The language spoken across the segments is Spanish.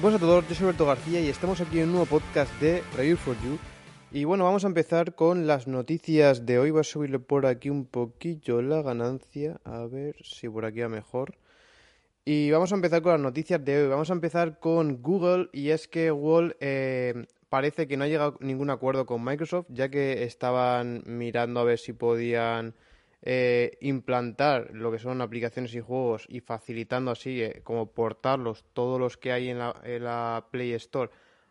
Buenas a todos, yo soy Alberto García y estamos aquí en un nuevo podcast de Review for You. Y bueno, vamos a empezar con las noticias de hoy. Voy a subirle por aquí un poquillo la ganancia, a ver si por aquí va mejor. Y vamos a empezar con las noticias de hoy. Vamos a empezar con Google y es que Google eh, parece que no ha llegado a ningún acuerdo con Microsoft, ya que estaban mirando a ver si podían eh, implantar lo que son aplicaciones y juegos y facilitando así eh, como portarlos todos los que hay en la, Play Store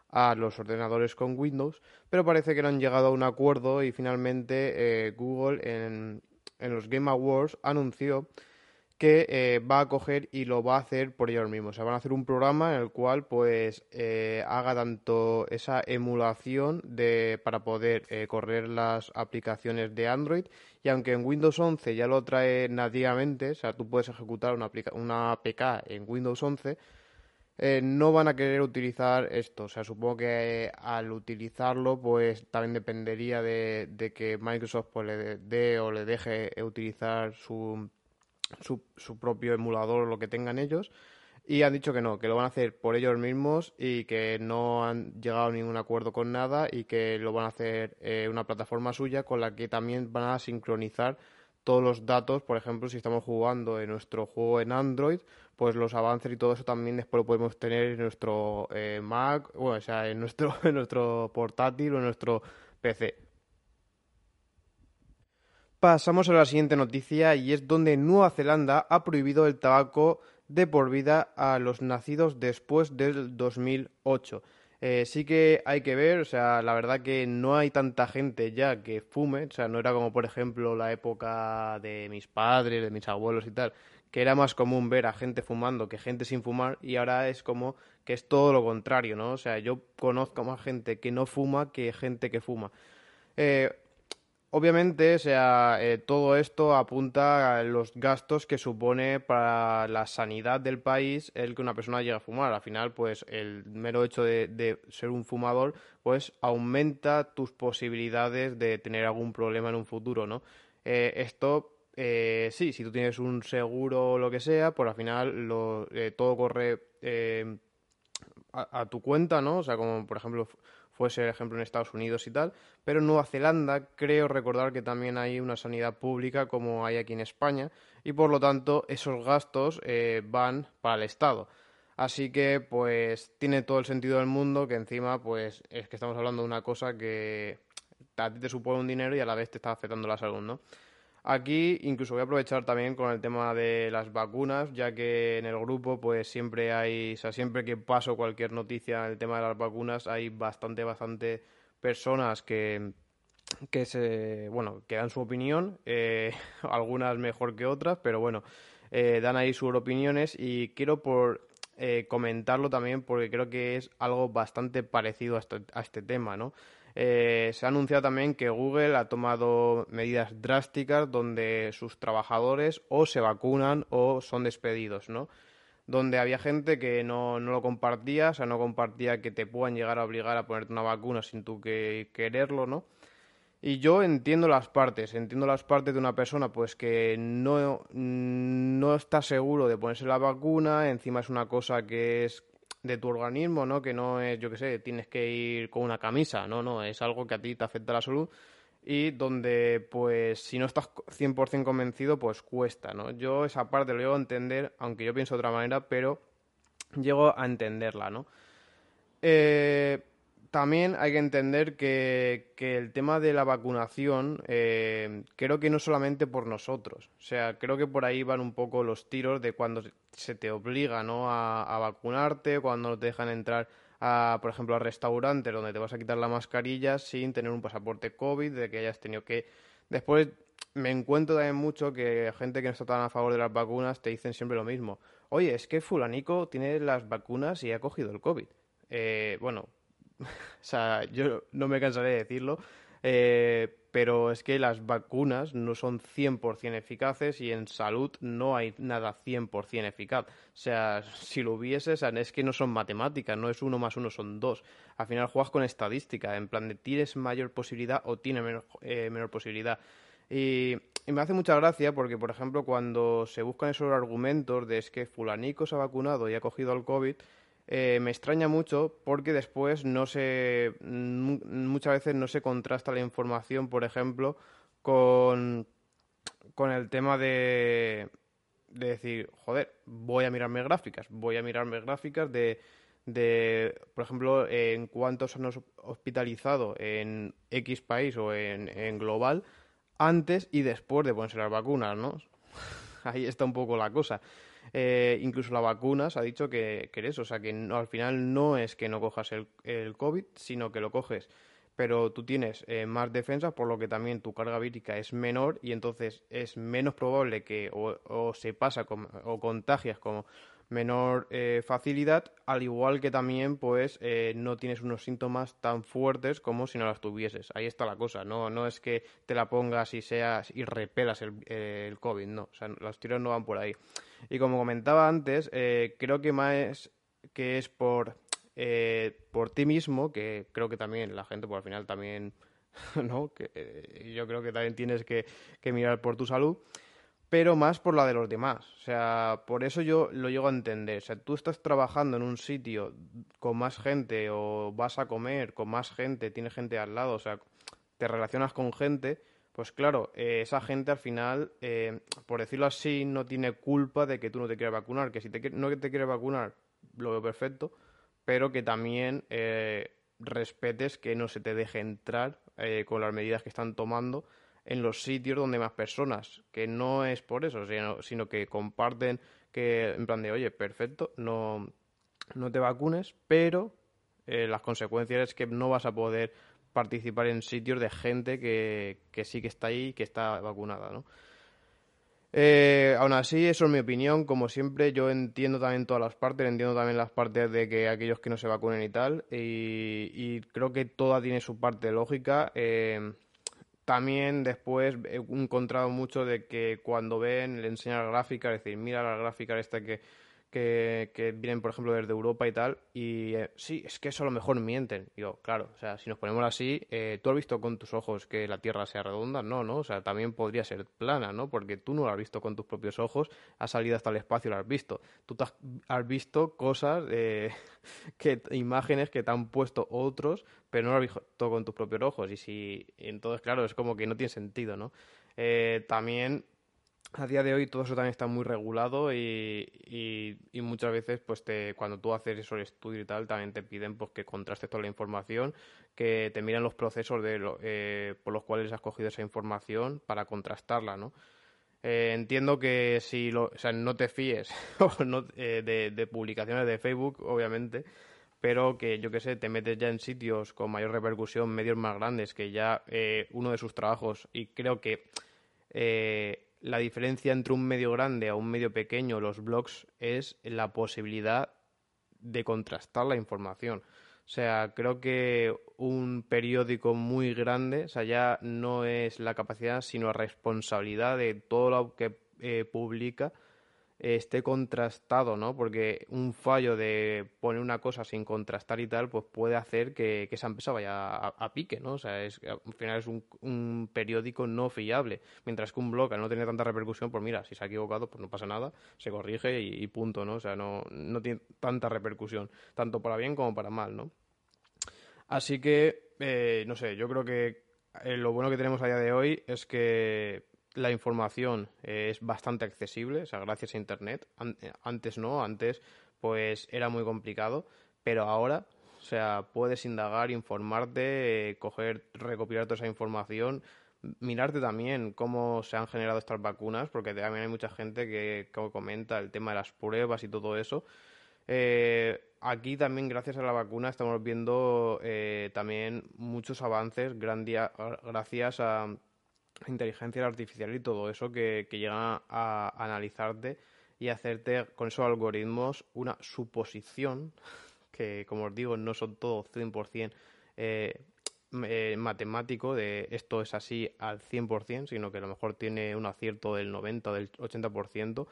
a los ordenadores con Windows, pero parece que no han llegado a un acuerdo y finalmente eh, Google en, en los Game Awards anunció que eh, va a coger y lo va a hacer por ellos mismos. O sea, van a hacer un programa en el cual pues eh, haga tanto esa emulación de, para poder eh, correr las aplicaciones de Android y aunque en Windows 11 ya lo trae nativamente, o sea, tú puedes ejecutar una, una APK en Windows 11, no van a querer utilizar esto. O sea, supongo que al utilizarlo, pues también dependería de, de que Microsoft pues, le dé o le deje utilizar su su, su propio emulador o lo que tengan ellos y han dicho que no, que lo van a hacer por ellos mismos y que no han llegado a ningún acuerdo con nada y que lo van a hacer eh, una plataforma suya con la que también van a sincronizar todos los datos, por ejemplo, si estamos jugando en nuestro juego en Android, pues los avances y todo eso también después lo podemos tener en nuestro eh, Mac, o sea, en nuestro, en nuestro portátil o en nuestro PC. Pasamos a la siguiente noticia y es donde Nueva Zelanda ha prohibido el tabaco de por vida a los nacidos después del 2008. Eh, sí que hay que ver, o sea, la verdad que no hay tanta gente ya que fume, o sea, no era como por ejemplo la época de mis padres, de mis abuelos y tal, que era más común ver a gente fumando que gente sin fumar y ahora es como que es todo lo contrario, ¿no? O sea, yo conozco más gente que no fuma que gente que fuma. Eh, Obviamente, sea, eh, todo esto apunta a los gastos que supone para la sanidad del país el que una persona llegue a fumar. Al final, pues el mero hecho de, ser un fumador, pues aumenta tus posibilidades de tener algún problema en un futuro, ¿no? Eh, esto, eh, sí, si tú tienes un seguro o lo que sea, pues al final lo, todo corre a, a, tu cuenta, ¿no? O sea, como por ejemplo fuese el ejemplo en Estados Unidos y tal, pero en Nueva Zelanda creo recordar que también hay una sanidad pública como hay aquí en España y por lo tanto esos gastos eh, van para el Estado. Así que pues tiene todo el sentido del mundo que encima pues es que estamos hablando de una cosa que a ti te supone un dinero y a la vez te está afectando la salud, ¿no? Aquí incluso voy a aprovechar también con el tema de las vacunas, ya que en el grupo pues siempre hay, o sea, siempre que paso cualquier noticia en el tema de las vacunas hay bastante, bastante personas que, que se, bueno, que dan su opinión, eh, algunas mejor que otras, pero bueno, eh, dan ahí sus opiniones y quiero por eh, comentarlo también porque creo que es algo bastante parecido a este, a este tema, ¿no? Eh, se ha anunciado también que Google ha tomado medidas drásticas donde sus trabajadores o se vacunan o son despedidos, ¿no? Donde había gente que no, no lo compartía, o sea, no compartía que te puedan llegar a obligar a ponerte una vacuna sin tú que quererlo, ¿no? Y yo entiendo las partes, entiendo las partes de una persona pues que no, no está seguro de ponerse la vacuna, encima es una cosa que es de tu organismo, ¿no? Que no es, yo qué sé, tienes que ir con una camisa, no, no, es algo que a ti te afecta la salud y donde, pues, si no estás 100% convencido, pues cuesta, ¿no? Yo esa parte lo llego a entender, aunque yo pienso de otra manera, pero llego a entenderla, ¿no? Eh, también hay que entender que, que, el tema de la vacunación eh, creo que no solamente por nosotros, o sea, creo que por ahí van un poco los tiros de cuando se te obliga ¿no? a, vacunarte, cuando no te dejan entrar a, por ejemplo, a restaurantes donde te vas a quitar la mascarilla sin tener un pasaporte COVID, de que hayas tenido que... Después me encuentro también mucho que gente que no está tan a favor de las vacunas te dicen siempre lo mismo. Oye, es que fulanico tiene las vacunas y ha cogido el COVID. Eh, bueno, o sea, yo no me cansaré de decirlo, eh, pero es que las vacunas no son 100% eficaces y en salud no hay nada 100% eficaz. O sea, si lo hubiese, es que no son matemáticas, no es uno más uno, son dos. Al final juegas con estadística, en plan de tienes mayor posibilidad o tienes menor, eh, menor posibilidad. Y, y, me hace mucha gracia porque, por ejemplo, cuando se buscan esos argumentos de es que fulanico se ha vacunado y ha cogido el COVID, eh, me extraña mucho porque después no se muchas veces no se contrasta la información, por ejemplo, con, el tema de, de decir, joder, voy a mirarme gráficas, voy a mirarme gráficas de, de por ejemplo, en cuántos han hospitalizado en X país o en, en global antes y después de ponerse las vacunas, ¿no? Ahí está un poco la cosa. Eh, incluso la vacuna se ha dicho que, que eso, o sea, que al final no es que no cojas el, el COVID, sino que lo coges. Pero tú tienes eh, más defensa, por lo que también tu carga vírica es menor y entonces es menos probable que o, se pasa o contagias como menor eh, facilidad, al igual que también pues eh, no tienes unos síntomas tan fuertes como si no las tuvieses. Ahí está la cosa, no, no es que te la pongas y seas y repelas el, el COVID, no, o sea, los tiros no van por ahí. Y como comentaba antes, creo que más que es por eh, por ti mismo, que creo que también la gente, por al final también, ¿no? Que, eh, yo creo que también tienes que, mirar por tu salud, pero más por la de los demás. O sea, por eso yo lo llego a entender. O sea, tú estás trabajando en un sitio con más gente o vas a comer con más gente, tienes gente al lado, o sea, te relacionas con gente, pues claro, eh, esa gente al final, por decirlo así, no tiene culpa de que tú no te quieras vacunar, que si te, no te quieres vacunar, lo veo perfecto, pero que también eh, respetes que no se te deje entrar eh, con las medidas que están tomando en los sitios donde más personas, que no es por eso, sino, que comparten que, en plan de, oye, perfecto, no, no te vacunes, pero eh, las consecuencias es que no vas a poder participar en sitios de gente que, que sí que está ahí y que está vacunada, ¿no? Eh, aún así, eso es mi opinión. Como siempre, yo entiendo también todas las partes, entiendo también las partes de que aquellos que no se vacunen y tal, y, creo que toda tiene su parte lógica. Eh, también después he encontrado mucho de que cuando ven, le enseñan gráficas, es decir, mira la gráfica esta que que, vienen, por ejemplo, desde Europa y tal, y eh, sí, es que eso a lo mejor mienten. Digo, claro, o sea, si nos ponemos así, eh, tú has visto con tus ojos que la Tierra sea redonda, no, ¿no? O sea, también podría ser plana, ¿no? Porque tú no lo has visto con tus propios ojos, has salido hasta el espacio y lo has visto. Tú has, visto cosas, eh, que, imágenes que te han puesto otros, pero no lo has visto con tus propios ojos. Y si, entonces, claro, es como que no tiene sentido, ¿no? también a día de hoy todo eso también está muy regulado y, y, muchas veces pues te, cuando tú haces eso el estudio y tal también te piden pues que contrastes toda la información que te miran los procesos de eh, por los cuales has cogido esa información para contrastarla no eh, entiendo que si lo, o sea, no te fíes eh, de, publicaciones de Facebook obviamente pero que yo que sé te metes ya en sitios con mayor repercusión medios más grandes que ya uno de sus trabajos y creo que la diferencia entre un medio grande a un medio pequeño, los blogs, es la posibilidad de contrastar la información. O sea, creo que un periódico muy grande, o sea, ya no es la capacidad, sino la responsabilidad de todo lo que eh, publica esté contrastado, ¿no? Porque un fallo de poner una cosa sin contrastar y tal, pues puede hacer que, esa empresa vaya a, pique, ¿no? O sea, es, al final es un, periódico no fiable, mientras que un blog al no tener tanta repercusión, pues mira, si se ha equivocado, pues no pasa nada, se corrige y, punto, ¿no? O sea, no, no tiene tanta repercusión, tanto para bien como para mal, ¿no? Así que, eh, no sé, yo creo que eh, lo bueno que tenemos a día de hoy es que la información es bastante accesible, o sea, gracias a Internet. Eh, antes no, antes pues era muy complicado, pero ahora, o sea, puedes indagar, informarte, coger, recopilar toda esa información, mirarte también cómo se han generado estas vacunas, porque también hay mucha gente que, comenta el tema de las pruebas y todo eso. Eh, aquí también, gracias a la vacuna, estamos viendo eh, también muchos avances gracias a inteligencia artificial y todo eso que, que llega a analizarte y hacerte con esos algoritmos una suposición que, como os digo, no son todos 100% eh, eh, matemático de esto es así al 100%, sino que a lo mejor tiene un acierto del 90 o del 80%.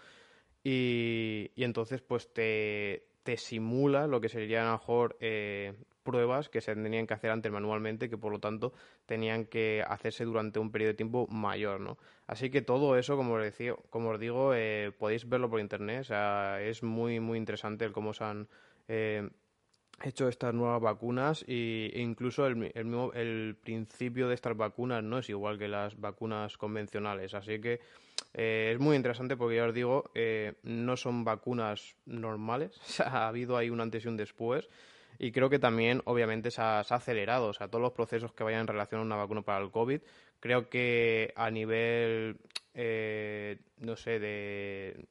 Y, y entonces, pues te, te simula lo que sería a lo mejor eh, pruebas que se tenían que hacer antes manualmente, que por lo tanto tenían que hacerse durante un periodo de tiempo mayor, ¿no? Así que todo eso, como os, decía, como os digo, eh, podéis verlo por internet, o sea, es muy, muy interesante el cómo se han eh, hecho estas nuevas vacunas e incluso el, el, el, principio de estas vacunas no es igual que las vacunas convencionales. Así que eh, es muy interesante porque ya os digo, no son vacunas normales. ha habido ahí un antes y un después. Y creo que también, obviamente, se ha, acelerado. O sea, todos los procesos que vayan en relación a una vacuna para el COVID, creo que a nivel, eh, no sé, de,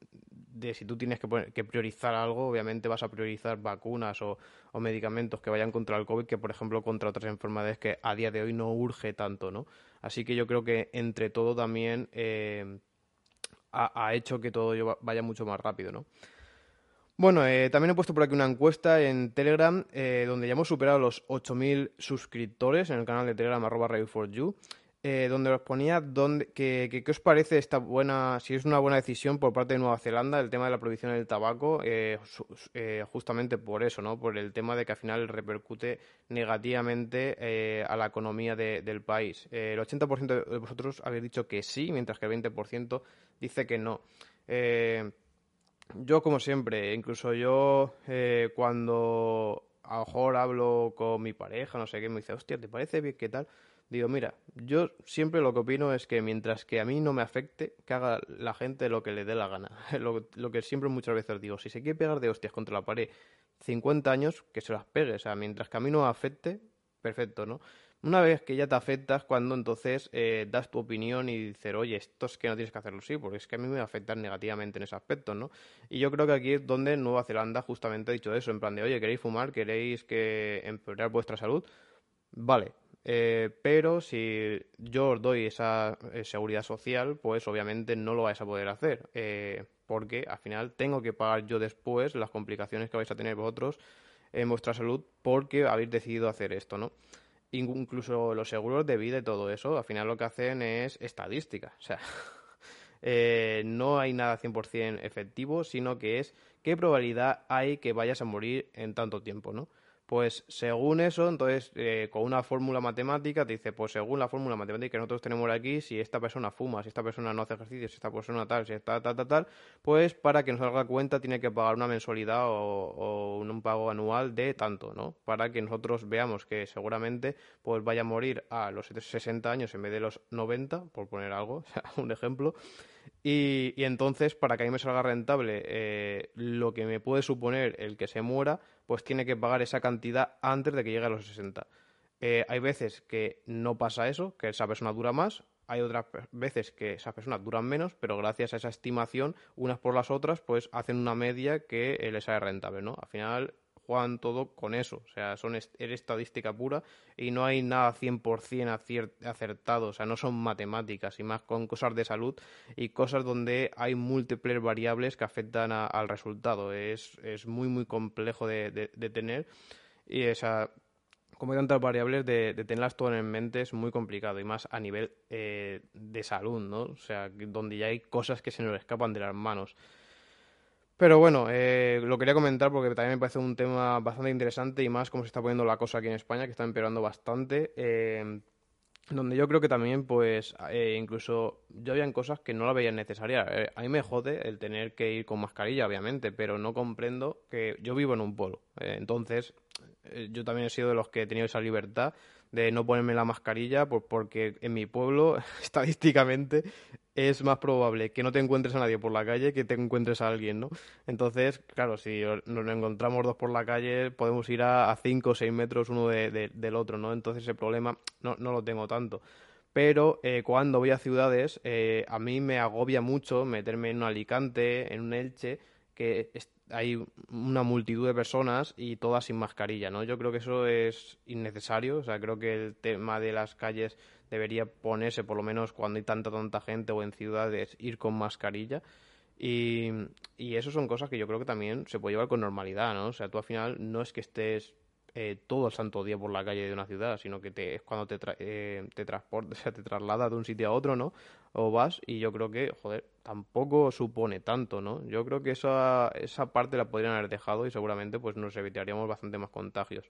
de si tú tienes que, que, priorizar algo, obviamente vas a priorizar vacunas o, medicamentos que vayan contra el COVID que, por ejemplo, contra otras enfermedades que a día de hoy no urge tanto, ¿no? Así que yo creo que entre todo también eh, ha, ha, hecho que todo vaya mucho más rápido, ¿no? Bueno, eh, también he puesto por aquí una encuesta en Telegram eh, donde ya hemos superado los 8.000 suscriptores en el canal de Telegram arroba Radio4You eh, donde os ponía que, qué os parece esta buena, si es una buena decisión por parte de Nueva Zelanda el tema de la prohibición del tabaco, eh, eh, justamente por eso, ¿no? Por el tema de que al final repercute negativamente a la economía de, del país. El 80% de vosotros habéis dicho que sí, mientras que el 20% dice que no. Eh, yo, como siempre, incluso yo cuando a lo mejor hablo con mi pareja, no sé qué, me dice, hostia, ¿te parece bien qué tal? Digo, mira, yo siempre lo que opino es que mientras que a mí no me afecte, que haga la gente lo que le dé la gana. Lo, lo, que siempre muchas veces digo, si se quiere pegar de hostias contra la pared 50 años, que se las pegue. O sea, mientras que a mí no me afecte, perfecto, ¿no? Una vez que ya te afectas, cuando entonces eh, das tu opinión y dices, oye, esto es que no tienes que hacerlo así, porque es que a mí me va a afectar negativamente en ese aspecto, ¿no? Y yo creo que aquí es donde Nueva Zelanda justamente ha dicho eso, en plan de, oye, ¿queréis fumar? ¿Queréis que empeorar vuestra salud? Vale, eh, pero si yo os doy esa eh, seguridad social, pues obviamente no lo vais a poder hacer, porque al final tengo que pagar yo después las complicaciones que vais a tener vosotros en vuestra salud porque habéis decidido hacer esto, ¿no? Incluso los seguros de vida y todo eso, al final lo que hacen es estadística, o sea, eh, no hay nada 100% efectivo, sino que es qué probabilidad hay que vayas a morir en tanto tiempo, ¿no? Pues según eso, entonces eh, con una fórmula matemática te dice, pues según la fórmula matemática que nosotros tenemos aquí, si esta persona fuma, si esta persona no hace ejercicio, si esta persona tal, si está tal, tal, tal, pues para que nos salga cuenta tiene que pagar una mensualidad o, o, un pago anual de tanto, ¿no? Para que nosotros veamos que seguramente pues vaya a morir a los 60 años en vez de los 90, por poner algo, o sea, un ejemplo. Y, y, entonces, para que a mí me salga rentable eh, lo que me puede suponer el que se muera, pues tiene que pagar esa cantidad antes de que llegue a los 60. Eh, hay veces que no pasa eso, que esa persona dura más, hay otras veces que esas personas duran menos, pero gracias a esa estimación, unas por las otras, pues hacen una media que les sale rentable, ¿no? Al final juegan todo con eso, o sea, son es estadística pura y no hay nada 100% acertado, o sea, no son matemáticas y más con cosas de salud y cosas donde hay múltiples variables que afectan a, al resultado. Es, es muy, muy complejo de, de, tener y esa como hay tantas variables, de, de, tenerlas todas en mente es muy complicado y más a nivel eh, de salud, ¿no? O sea, donde ya hay cosas que se nos escapan de las manos. Pero bueno, eh, lo quería comentar porque también me parece un tema bastante interesante y más cómo se está poniendo la cosa aquí en España, que está empeorando bastante. Eh, donde yo creo que también, pues, eh, incluso yo había cosas que no la veía necesaria. Eh, a mí me jode el tener que ir con mascarilla, obviamente, pero no comprendo que yo vivo en un pueblo. Eh, entonces, yo también he sido de los que he tenido esa libertad de no ponerme la mascarilla por, porque en mi pueblo, estadísticamente, es más probable que no te encuentres a nadie por la calle que te encuentres a alguien, ¿no? Entonces, claro, si nos encontramos dos por la calle, podemos ir a, cinco o seis metros uno de, de, del otro, ¿no? Entonces ese problema no, no lo tengo tanto. Pero eh, cuando voy a ciudades, eh, a mí me agobia mucho meterme en un Alicante, en un Elche, que hay una multitud de personas y todas sin mascarilla, ¿no? Yo creo que eso es innecesario, o sea, creo que el tema de las calles debería ponerse, por lo menos cuando hay tanta, tanta gente o en ciudades, ir con mascarilla. Y, y eso son cosas que yo creo que también se puede llevar con normalidad, ¿no? O sea, tú al final no es que estés eh, todo el santo día por la calle de una ciudad, sino que te, es cuando te, tra eh, te transportas, o te trasladas de un sitio a otro, ¿no? O vas, y yo creo que, joder, tampoco supone tanto, ¿no? Yo creo que esa, esa parte la podrían haber dejado y seguramente pues nos evitaríamos bastante más contagios.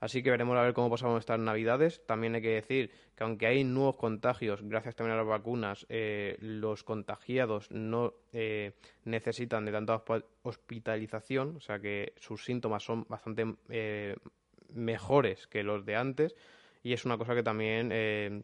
Así que veremos a ver cómo pasamos estas navidades. También hay que decir que aunque hay nuevos contagios, gracias también a las vacunas, eh, los contagiados no eh, necesitan de tanta hospitalización, o sea que sus síntomas son bastante eh, mejores que los de antes y es una cosa que también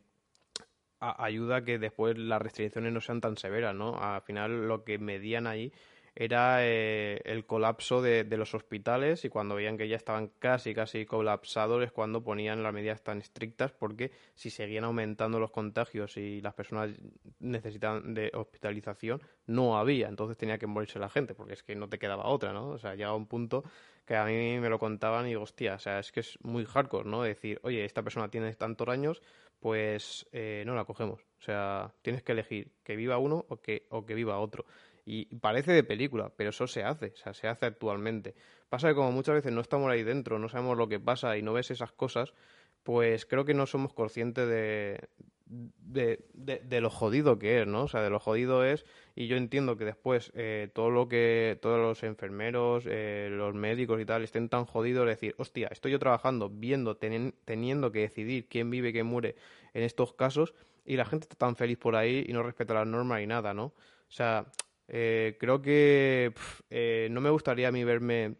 ayuda a que después las restricciones no sean tan severas, ¿no? Al final lo que medían ahí era eh, el colapso de, los hospitales y cuando veían que ya estaban casi, casi colapsados es cuando ponían las medidas tan estrictas porque si seguían aumentando los contagios y las personas necesitaban de hospitalización, no había, entonces tenía que morirse la gente porque es que no te quedaba otra, ¿no? O sea, llegaba un punto que a mí me lo contaban y digo, hostia, o sea, es que es muy hardcore, ¿no? Decir, oye, esta persona tiene tantos años, pues eh, no la cogemos. O sea, tienes que elegir que viva uno o que, o que viva otro. Y parece de película, pero eso se hace, o sea, se hace actualmente. Pasa que como muchas veces no estamos ahí dentro, no sabemos lo que pasa y no ves esas cosas, pues creo que no somos conscientes de, de, lo jodido que es, ¿no? O sea, de lo jodido es, y yo entiendo que después eh, todo lo que, todos los enfermeros, eh, los médicos y tal estén tan jodidos de decir, hostia, estoy yo trabajando, viendo, teniendo que decidir quién vive quién muere en estos casos, y la gente está tan feliz por ahí y no respeta las normas y nada, ¿no? O sea, eh, creo que eh, no me gustaría a mí verme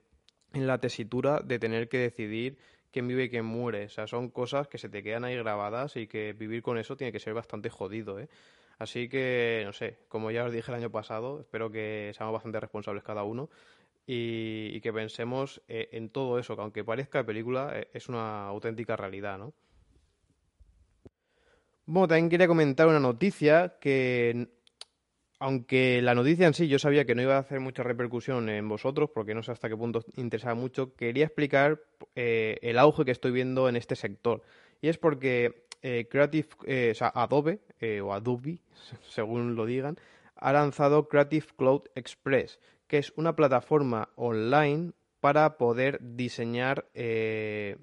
en la tesitura de tener que decidir quién vive y quién muere. O sea, son cosas que se te quedan ahí grabadas y que vivir con eso tiene que ser bastante jodido, ¿eh? Así que, no sé, como ya os dije el año pasado, espero que seamos bastante responsables cada uno y, que pensemos eh, en todo eso, que aunque parezca película, es una auténtica realidad, ¿no? Bueno, también quería comentar una noticia que aunque la noticia en sí yo sabía que no iba a hacer mucha repercusión en vosotros, porque no sé hasta qué punto interesaba mucho, quería explicar eh, el auge que estoy viendo en este sector. Y es porque eh, Creative, eh, Adobe, o Adobe, según lo digan, ha lanzado Creative Cloud Express, que es una plataforma online para poder diseñar de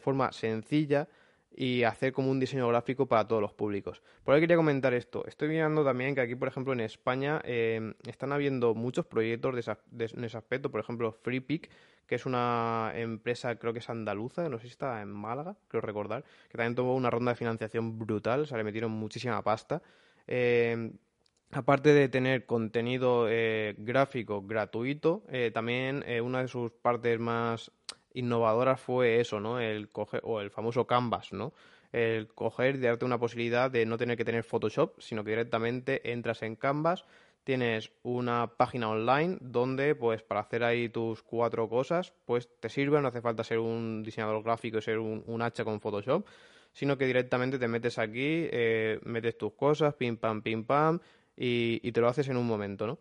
forma sencilla y hacer como un diseño gráfico para todos los públicos. Por ahí quería comentar esto. Estoy mirando también que aquí, por ejemplo, en España eh, están habiendo muchos proyectos en ese aspecto. Por ejemplo, FreePic, que es una empresa, creo que es andaluza, no sé si está en Málaga, creo recordar, que también tuvo una ronda de financiación brutal, o sea, le metieron muchísima pasta. Eh, aparte de tener contenido eh, gráfico gratuito, también una de sus partes más innovadoras fue eso, ¿no? El coger, o el famoso Canvas, ¿no? El coger y darte una posibilidad de no tener que tener Photoshop, sino que directamente entras en Canvas, tienes una página online donde, pues, para hacer ahí tus cuatro cosas, pues te sirve, no hace falta ser un diseñador gráfico y ser un, hacha con Photoshop, sino que directamente te metes aquí, eh, metes tus cosas, pim pam, pim pam, y te lo haces en un momento, ¿no?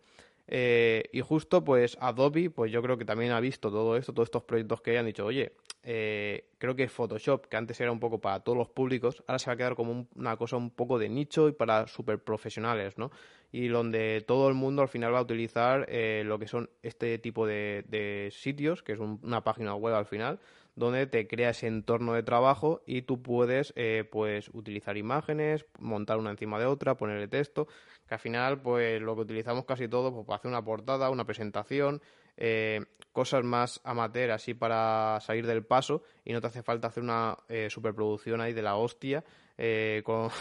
Eh, y justo, pues Adobe, pues yo creo que también ha visto todo esto, todos estos proyectos que han dicho, oye, eh, creo que Photoshop, que antes era un poco para todos los públicos, ahora se va a quedar como una cosa un poco de nicho y para super profesionales, ¿no? Y donde todo el mundo al final va a utilizar eh, lo que son este tipo de, sitios, que es una página web al final, donde te crea ese entorno de trabajo y tú puedes pues utilizar imágenes, montar una encima de otra, ponerle texto que al final pues lo que utilizamos casi todo pues, para hacer una portada, una presentación, eh, cosas más amateur así para salir del paso y no te hace falta hacer una eh, superproducción ahí de la hostia eh, con,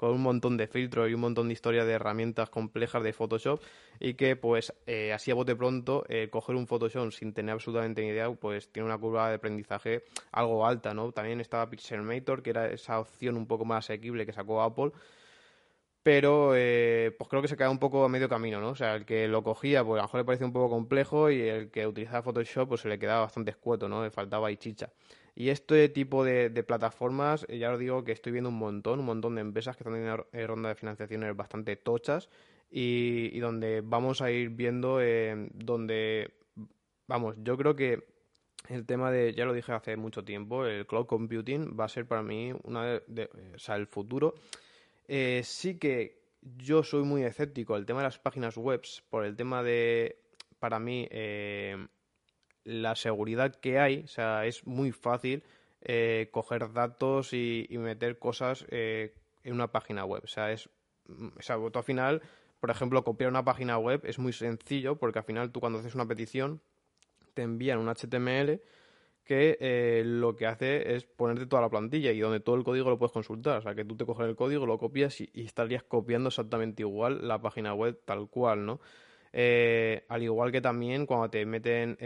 un montón de filtros y un montón de historias de herramientas complejas de Photoshop y que pues así a bote pronto coger un Photoshop sin tener absolutamente ni idea pues tiene una curva de aprendizaje algo alta, ¿no? También estaba Pixelmator que era esa opción un poco más asequible que sacó Apple pero eh, pues creo que se queda un poco a medio camino, ¿no? O sea, el que lo cogía, pues a lo mejor le parecía un poco complejo y el que utilizaba Photoshop, pues se le quedaba bastante escueto, ¿no? Le faltaba ahí chicha. Y este tipo de, plataformas, eh, ya os digo que estoy viendo un montón, un montón de empresas que están eh, ronda de financiaciones bastante tochas y, donde vamos a ir viendo, donde, vamos, yo creo que el tema de, ya lo dije hace mucho tiempo, el cloud computing va a ser para mí una de o sea, el futuro. Eh, sí que yo soy muy escéptico al tema de las páginas web por el tema de, para mí, eh, la seguridad que hay. O sea, es muy fácil eh, coger datos y, meter cosas en una página web. O sea, es, o sea, al final, por ejemplo, copiar una página web es muy sencillo porque al final tú cuando haces una petición te envían un HTML que eh, lo que hace es ponerte toda la plantilla y donde todo el código lo puedes consultar. O sea, que tú te coges el código, lo copias y, estarías copiando exactamente igual la página web tal cual, ¿no? Eh, al igual que también cuando te meten,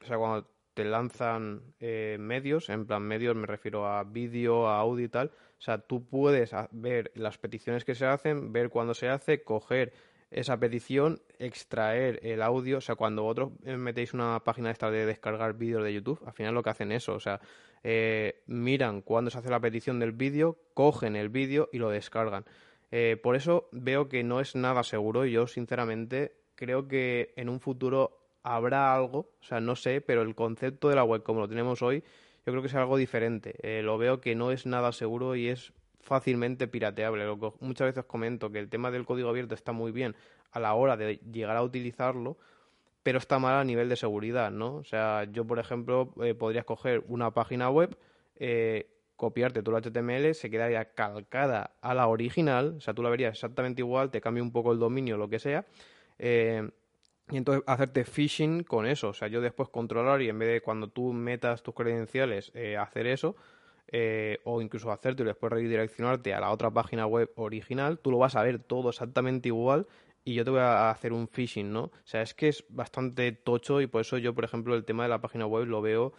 o sea, cuando te lanzan eh, medios, en plan medios me refiero a vídeo, a audio y tal, o sea, tú puedes ver las peticiones que se hacen, ver cuándo se hace, coger esa petición, extraer el audio, o sea, cuando vosotros metéis una página esta de descargar vídeos de YouTube, al final lo que hacen eso, o sea, eh, miran cuándo se hace la petición del vídeo, cogen el vídeo y lo descargan. Eh, por eso veo que no es nada seguro y yo sinceramente creo que en un futuro habrá algo, o sea, no sé, pero el concepto de la web como lo tenemos hoy, yo creo que es algo diferente. Eh, lo veo que no es nada seguro y es fácilmente pirateable. Lo que muchas veces comento que el tema del código abierto está muy bien a la hora de llegar a utilizarlo, pero está mal a nivel de seguridad, ¿no? O sea, yo, por ejemplo, eh, podría coger una página web, eh, copiarte todo el HTML, se quedaría calcada a la original, o sea, tú la verías exactamente igual, te cambia un poco el dominio, lo que sea, eh, y entonces hacerte phishing con eso, o sea, yo después controlar y en vez de cuando tú metas tus credenciales hacer eso, eh, o incluso hacerte y después redireccionarte a la otra página web original, tú lo vas a ver todo exactamente igual y yo te voy a hacer un phishing, ¿no? O sea, es que es bastante tocho y por eso yo, por ejemplo, el tema de la página web lo veo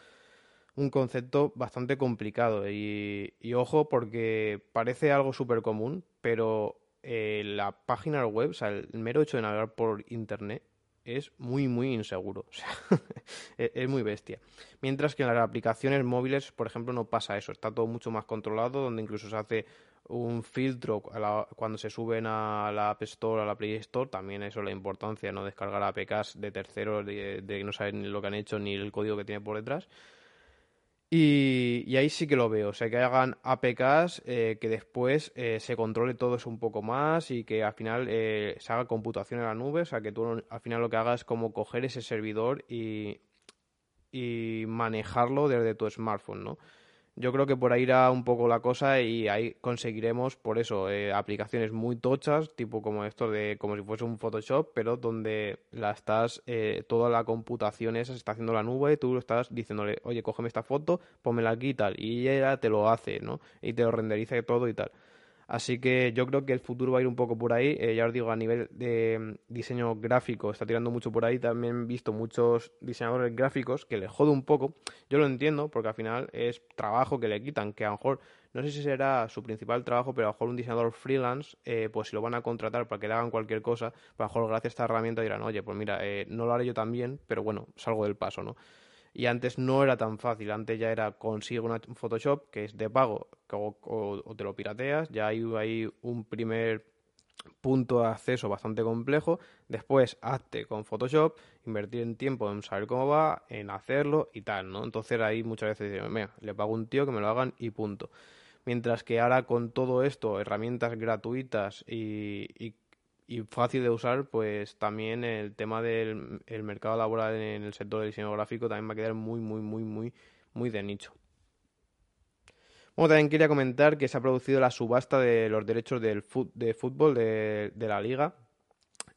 un concepto bastante complicado. Y, ojo, porque parece algo súper común, pero eh, la página web, o sea, el mero hecho de navegar por internet, es muy, muy inseguro. O sea, e-, es muy bestia. Mientras que en las aplicaciones móviles, por ejemplo, no pasa eso. Está todo mucho más controlado, donde incluso se hace un filtro cuando se suben a la App Store, a la Play Store. También eso la importancia, no descargar APKs de terceros de, de no saben lo que han hecho ni el código que tiene por detrás. Y, ahí sí que lo veo, o sea, que hagan APKs eh, que después eh, se controle todo eso un poco más y que al final eh, se haga computación en la nube, o sea, que tú al final lo que hagas es como coger ese servidor y, y manejarlo desde tu smartphone, ¿no? Yo creo que por ahí irá un poco la cosa y ahí conseguiremos, por eso, eh, aplicaciones muy tochas, tipo como esto de como si fuese un Photoshop, pero donde la estás, eh, toda la computación esa se está haciendo la nube, tú estás diciéndole, oye, cógeme esta foto, pónmela aquí y tal, y ella te lo hace, ¿no? Y te lo renderiza y todo y tal. Así que yo creo que el futuro va a ir un poco por ahí. Eh, ya os digo, a nivel de mm, diseño gráfico está tirando mucho por ahí. También he visto muchos diseñadores gráficos que le jode un poco. Yo lo entiendo porque al final es trabajo que le quitan, que a lo mejor no sé si será su principal trabajo, pero a lo mejor un diseñador freelance, eh, pues si lo van a contratar para que le hagan cualquier cosa, pues a lo mejor gracias a esta herramienta dirán, oye, pues mira, eh, no lo haré yo también, pero bueno, salgo del paso, ¿no? Y antes no era tan fácil, antes ya era consigue un Photoshop que es de pago o, te lo pirateas, ya hay ahí un primer punto de acceso bastante complejo, después hazte con Photoshop, invertir en tiempo en saber cómo va, en hacerlo y tal, ¿no? Entonces ahí muchas veces digo, mira, le pago un tío que me lo hagan y punto. Mientras que ahora con todo esto, herramientas gratuitas y y fácil de usar, pues también el tema del mercado laboral en el sector del diseño gráfico también va a quedar muy, muy, muy, muy, muy de nicho. Bueno, también quería comentar que se ha producido la subasta de los derechos del de fútbol de, la liga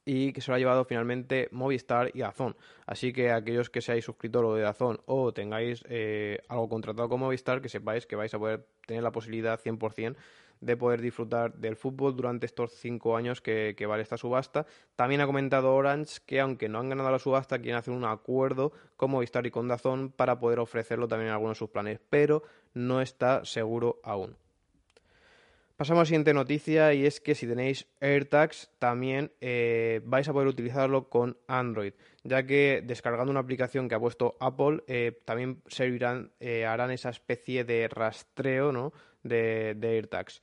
y que se lo ha llevado finalmente Movistar y Azón. Así que aquellos que seáis suscriptores de Azón o tengáis eh, algo contratado con Movistar, que sepáis que vais a poder tener la posibilidad 100% de poder disfrutar del fútbol durante estos cinco años que, vale esta subasta. También ha comentado Orange que aunque no han ganado la subasta, quieren hacer un acuerdo con Movistar y con Dazón para poder ofrecerlo también en algunos de sus planes, pero no está seguro aún. Pasamos a la siguiente noticia y es que si tenéis AirTags también eh, vais a poder utilizarlo con Android, ya que descargando una aplicación que ha puesto Apple eh, también servirán, eh, harán esa especie de rastreo ¿no? de, de AirTags.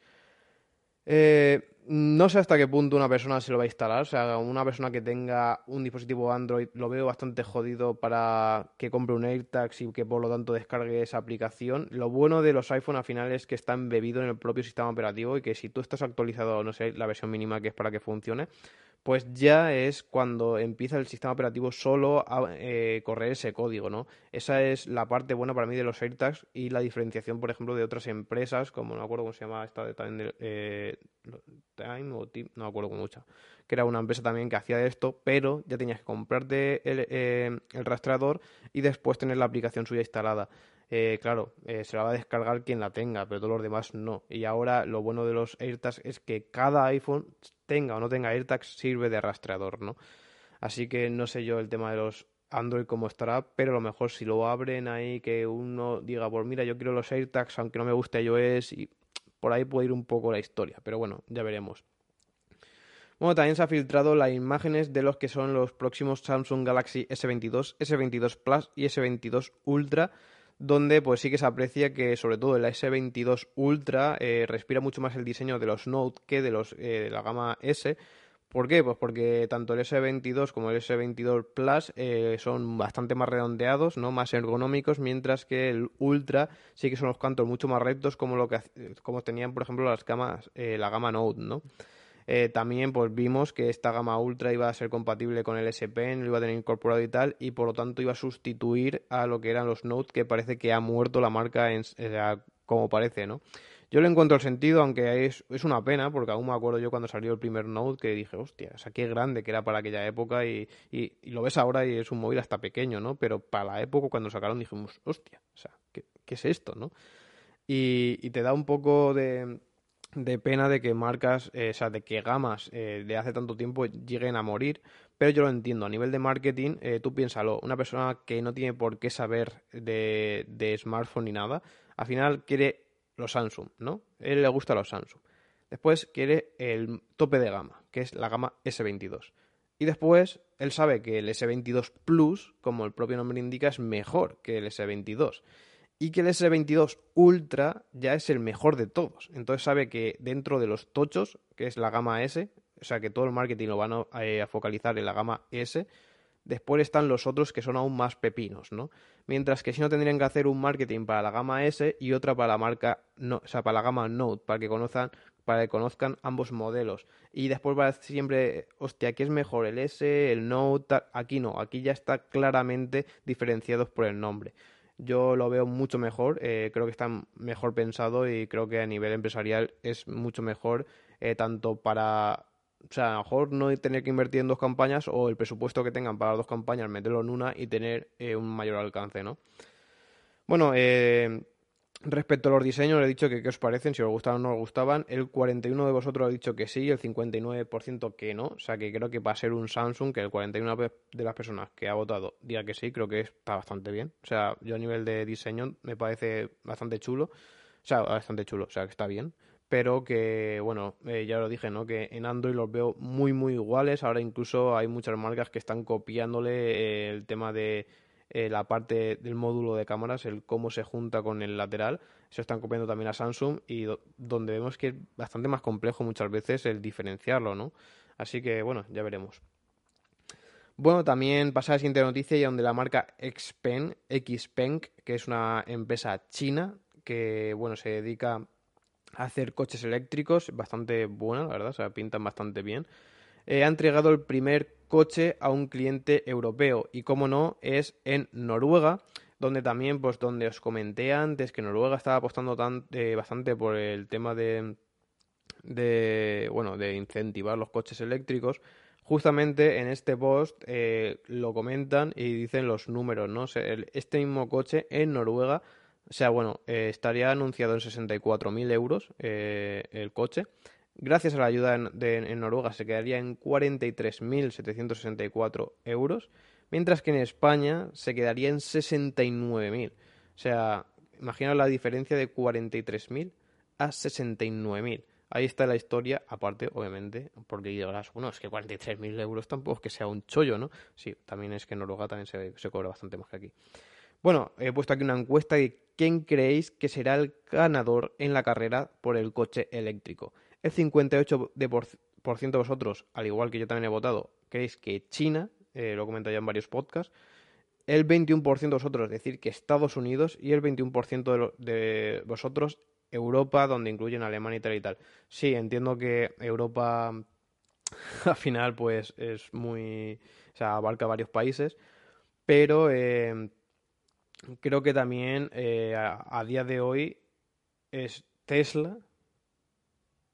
Eh, no sé hasta qué punto una persona se lo va a instalar. O sea, una persona que tenga un dispositivo Android lo veo bastante jodido para que compre un AirTags y que por lo tanto descargue esa aplicación. Lo bueno de los iPhone al final es que está embebido en el propio sistema operativo y que si tú estás actualizado, no sé, la versión mínima que es para que funcione, pues ya es cuando empieza el sistema operativo solo a eh, correr ese código, ¿no? Esa es la parte buena para mí de los AirTags y la diferenciación, por ejemplo, de otras empresas, como no me acuerdo cómo se llama esta de también eh, Time o Tip, no me acuerdo cómo mucha, que era una empresa también que hacía esto, pero ya tenías que comprarte el, eh, el rastreador y después tener la aplicación suya instalada. Eh, claro, eh, se la va a descargar quien la tenga, pero todos los demás no. Y ahora lo bueno de los AirTags es que cada iPhone tenga o no tenga AirTags sirve de rastreador, ¿no? Así que no sé yo el tema de los Android cómo estará, pero a lo mejor si lo abren ahí que uno diga, pues mira, yo quiero los AirTags aunque no me guste iOS y por ahí puede ir un poco la historia, pero bueno, ya veremos. Bueno, también se ha filtrado las imágenes de los que son los próximos Samsung Galaxy S22, S22 Plus y S22 Ultra donde pues sí que se aprecia que sobre todo el S22 Ultra eh, respira mucho más el diseño de los Note que de los eh, de la gama S. ¿Por qué? Pues porque tanto el S22 como el S22 Plus eh, son bastante más redondeados, ¿no? más ergonómicos, mientras que el Ultra sí que son los cantos mucho más rectos como lo que como tenían, por ejemplo, las gamas, la gama Note, ¿no? Eh, también pues vimos que esta gama Ultra iba a ser compatible con el S Pen, lo iba a tener incorporado y tal, y por lo tanto iba a sustituir a lo que eran los Note, que parece que ha muerto la marca en, como parece, ¿no? Yo le encuentro el sentido, aunque es, es, una pena, porque aún me acuerdo yo cuando salió el primer Note que dije, hostia, o sea, qué grande que era para aquella época y, y, lo ves ahora y es un móvil hasta pequeño, ¿no? Pero para la época cuando sacaron dijimos, hostia, o sea, ¿qué, qué es esto, no? Y, y te da un poco de, de pena de que marcas, eh, o sea, de que gamas eh, de hace tanto tiempo lleguen a morir, pero yo lo entiendo. A nivel de marketing, eh, tú piénsalo, una persona que no tiene por qué saber de, de smartphone ni nada, al final quiere los Samsung, ¿no? A él le gusta los Samsung. Después quiere el tope de gama, que es la gama S22. Y después él sabe que el S22 Plus, como el propio nombre indica, es mejor que el S22 y que el S22 Ultra ya es el mejor de todos. Entonces sabe que dentro de los tochos, que es la gama S, o sea que todo el marketing lo van a, eh, focalizar en la gama S, después están los otros que son aún más pepinos, ¿no? Mientras que si no tendrían que hacer un marketing para la gama S y otra para la marca, no, o sea, para la gama Note, para que conozcan, para que conozcan ambos modelos. Y después va a siempre, hostia, aquí es mejor el S, el Note, aquí no, aquí ya está claramente diferenciados por el nombre yo lo veo mucho mejor, eh, creo que está mejor pensado y creo que a nivel empresarial es mucho mejor, eh, tanto para, o sea, a lo mejor no tener que invertir en dos campañas o el presupuesto que tengan para dos campañas, meterlo en una y tener eh, un mayor alcance, ¿no? Bueno, eh, Respecto a los diseños, he dicho que qué os parecen, si os gustaban o no os gustaban. El 41% de vosotros ha dicho que sí, el 59% que no. O sea que creo que va a ser un Samsung, que el 41% de las personas que ha votado diga que sí, creo que está bastante bien. O sea, yo a nivel de diseño me parece bastante chulo. O sea, bastante chulo, o sea que está bien. Pero que, bueno, eh, ya lo dije, ¿no? Que en Android los veo muy, muy iguales. Ahora incluso hay muchas marcas que están copiándole el tema de eh, la parte del módulo de cámaras, el cómo se junta con el lateral. Se están copiando también a Samsung y donde vemos que es bastante más complejo muchas veces el diferenciarlo, ¿no? Así que bueno, ya veremos. Bueno, también pasa a la siguiente noticia y donde la marca Xpeng, Xpeng, que es una empresa china que bueno, se dedica a hacer coches eléctricos, bastante buena, la verdad, o sea, pintan bastante bien. Eh, ha entregado el primer coche a un cliente europeo y como no es en Noruega donde también pues donde os comenté antes que Noruega estaba apostando tan, eh, bastante por el tema de de bueno de incentivar los coches eléctricos. Justamente en este post eh, lo comentan y dicen los números no este mismo coche en Noruega o sea bueno estaría anunciado en 64.000 euros el coche Gracias a la ayuda en, Noruega se quedaría en 43.764 euros, mientras que en España se quedaría en 69.000. O sea, imagina la diferencia de 43.000 a 69.000. Ahí está la historia, aparte, obviamente, porque dirás, bueno, es que 43.000 euros tampoco es que sea un chollo, ¿no? Sí, también es que en Noruega también se cobra bastante más que aquí. Bueno, he puesto aquí una encuesta de quién creéis que será el ganador en la carrera por el coche eléctrico. El 58% de vosotros, al igual que yo también he votado, creéis que China, eh, lo he comentado ya en varios podcasts. El 21% de vosotros decir que Estados Unidos y el 21% de, vosotros Europa, donde incluyen Alemania y tal y tal. Sí, entiendo que Europa al final pues es muy, o sea, abarca varios países, pero eh, creo que también eh, a, día de hoy es Tesla,